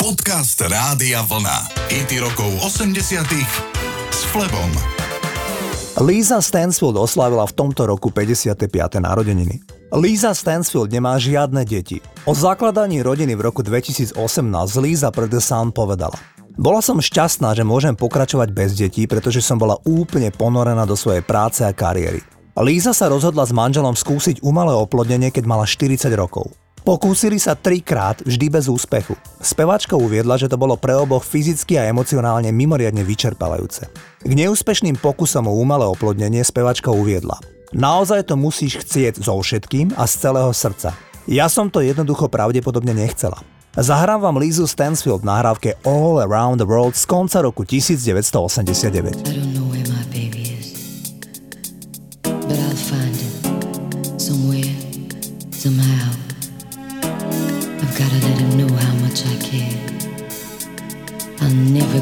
Podcast Rádia Vlna. IT rokov 80 s Flebom. Lisa Stansfield oslavila v tomto roku 55. narodeniny. Lisa Stansfield nemá žiadne deti. O zakladaní rodiny v roku 2018 Lisa pre The povedala. Bola som šťastná, že môžem pokračovať bez detí, pretože som bola úplne ponorená do svojej práce a kariéry. Líza sa rozhodla s manželom skúsiť umelé oplodnenie, keď mala 40 rokov. Pokúsili sa trikrát, vždy bez úspechu. Spevačka uviedla, že to bolo pre oboch fyzicky a emocionálne mimoriadne vyčerpávajúce. K neúspešným pokusom o umelé oplodnenie spevačka uviedla. Naozaj to musíš chcieť so všetkým a z celého srdca. Ja som to jednoducho pravdepodobne nechcela. Zahrám vám Lizu Stansfield v nahrávke All Around the World z konca roku 1989.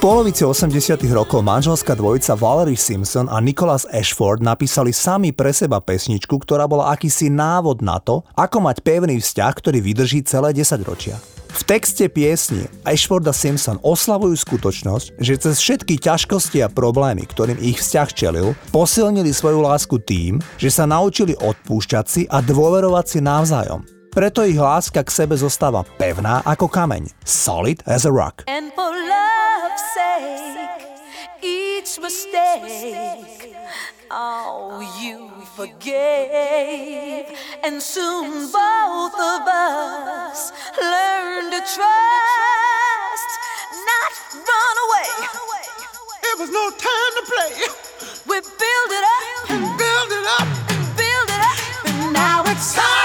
Polovici 80 rokov manželská dvojica Valerie Simpson a Nicholas Ashford napísali sami pre seba pesničku, ktorá bola akýsi návod na to, ako mať pevný vzťah, ktorý vydrží celé 10 ročia. V texte piesni Ashford a Simpson oslavujú skutočnosť, že cez všetky ťažkosti a problémy, ktorým ich vzťah čelil, posilnili svoju lásku tým, že sa naučili odpúšťať si a dôverovať si navzájom. Preto ich láska k sebe zostáva pevná ako kameň. Solid as a rock. And for love's sake, each mistake, oh, you forgave. And soon both of us learned to trust, not run away. It was no time to play. We build it up and build it up and build it up, and now it's solid.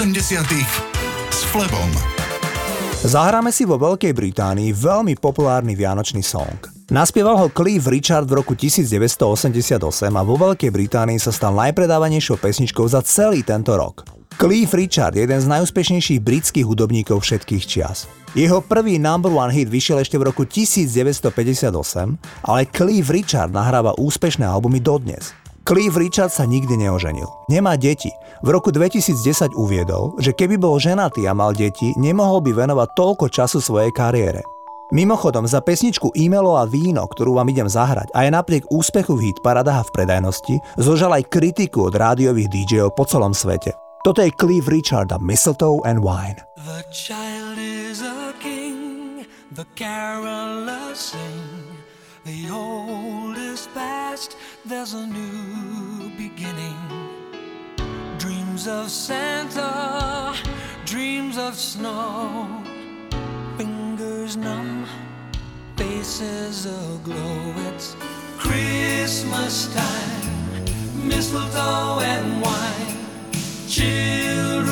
80 s Flebom. Zahráme si vo Veľkej Británii veľmi populárny vianočný song. Naspieval ho Cliff Richard v roku 1988 a vo Veľkej Británii sa stal najpredávanejšou pesničkou za celý tento rok. Cliff Richard je jeden z najúspešnejších britských hudobníkov všetkých čias. Jeho prvý number one hit vyšiel ešte v roku 1958, ale Cliff Richard nahráva úspešné albumy dodnes. Cliff Richard sa nikdy neoženil. Nemá deti. V roku 2010 uviedol, že keby bol ženatý a mal deti, nemohol by venovať toľko času svojej kariére. Mimochodom, za pesničku E-mailo a víno, ktorú vám idem zahrať, a je napriek úspechu v hit paradách v predajnosti, zožal aj kritiku od rádiových DJov po celom svete. Toto je Cliff Richard a Mistletoe and Wine. The child is a king, the carolers sing. The old is past, there's a new beginning. Dreams of Santa, dreams of snow. Fingers numb, faces aglow. It's Christmas time, mistletoe and wine. Children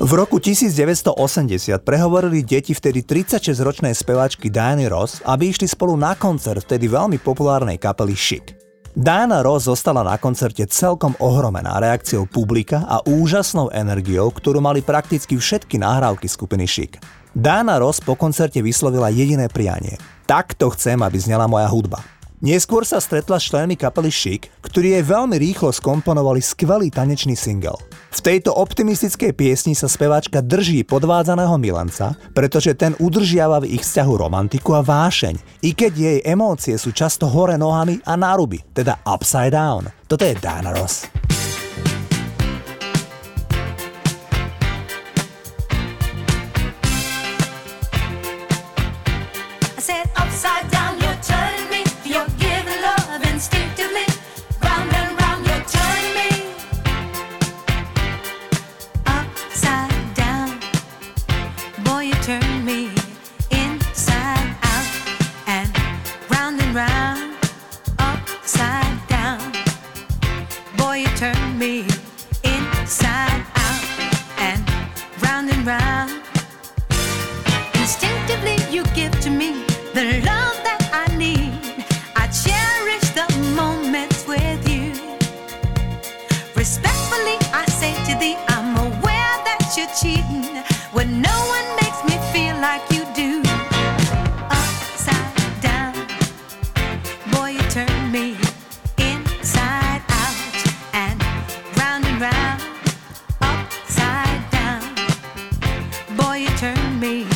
V roku 1980 prehovorili deti vtedy 36-ročnej speváčky Diany Ross, aby išli spolu na koncert vtedy veľmi populárnej kapely Chic. Diana Ross zostala na koncerte celkom ohromená reakciou publika a úžasnou energiou, ktorú mali prakticky všetky nahrávky skupiny Chic. Diana Ross po koncerte vyslovila jediné prianie. Takto chcem, aby znela moja hudba. Neskôr sa stretla s členmi kapely Chic, ktorí jej veľmi rýchlo skomponovali skvelý tanečný single. V tejto optimistickej piesni sa speváčka drží podvádzaného milanca, pretože ten udržiava v ich vzťahu romantiku a vášeň, i keď jej emócie sú často hore nohami a náruby, teda upside down. Toto je Diana Ross. me.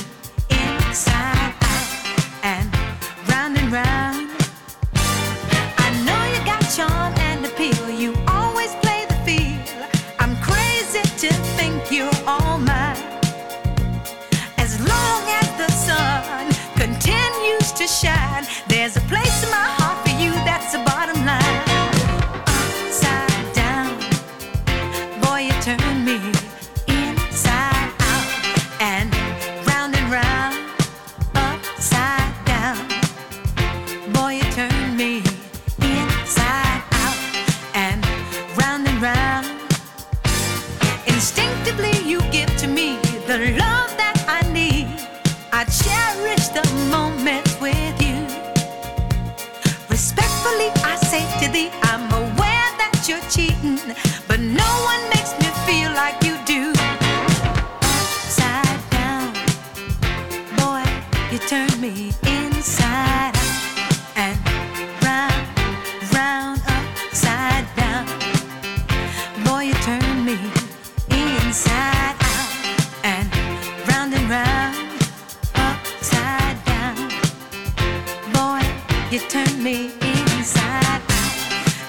you turn me inside out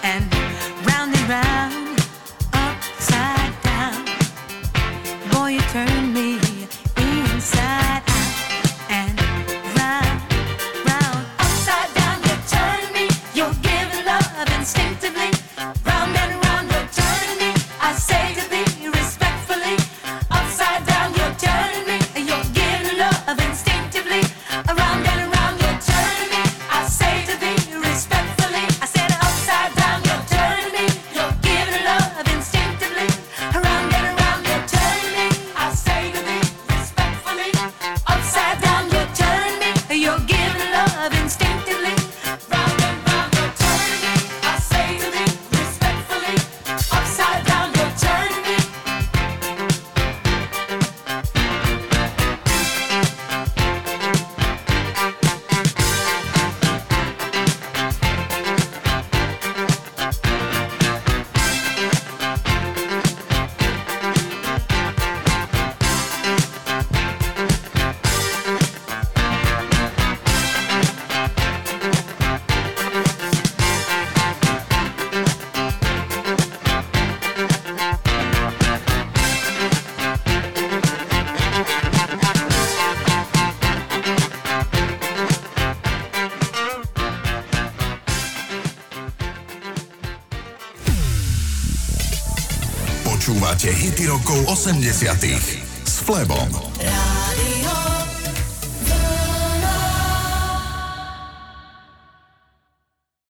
and round and round. 80. s Flebom.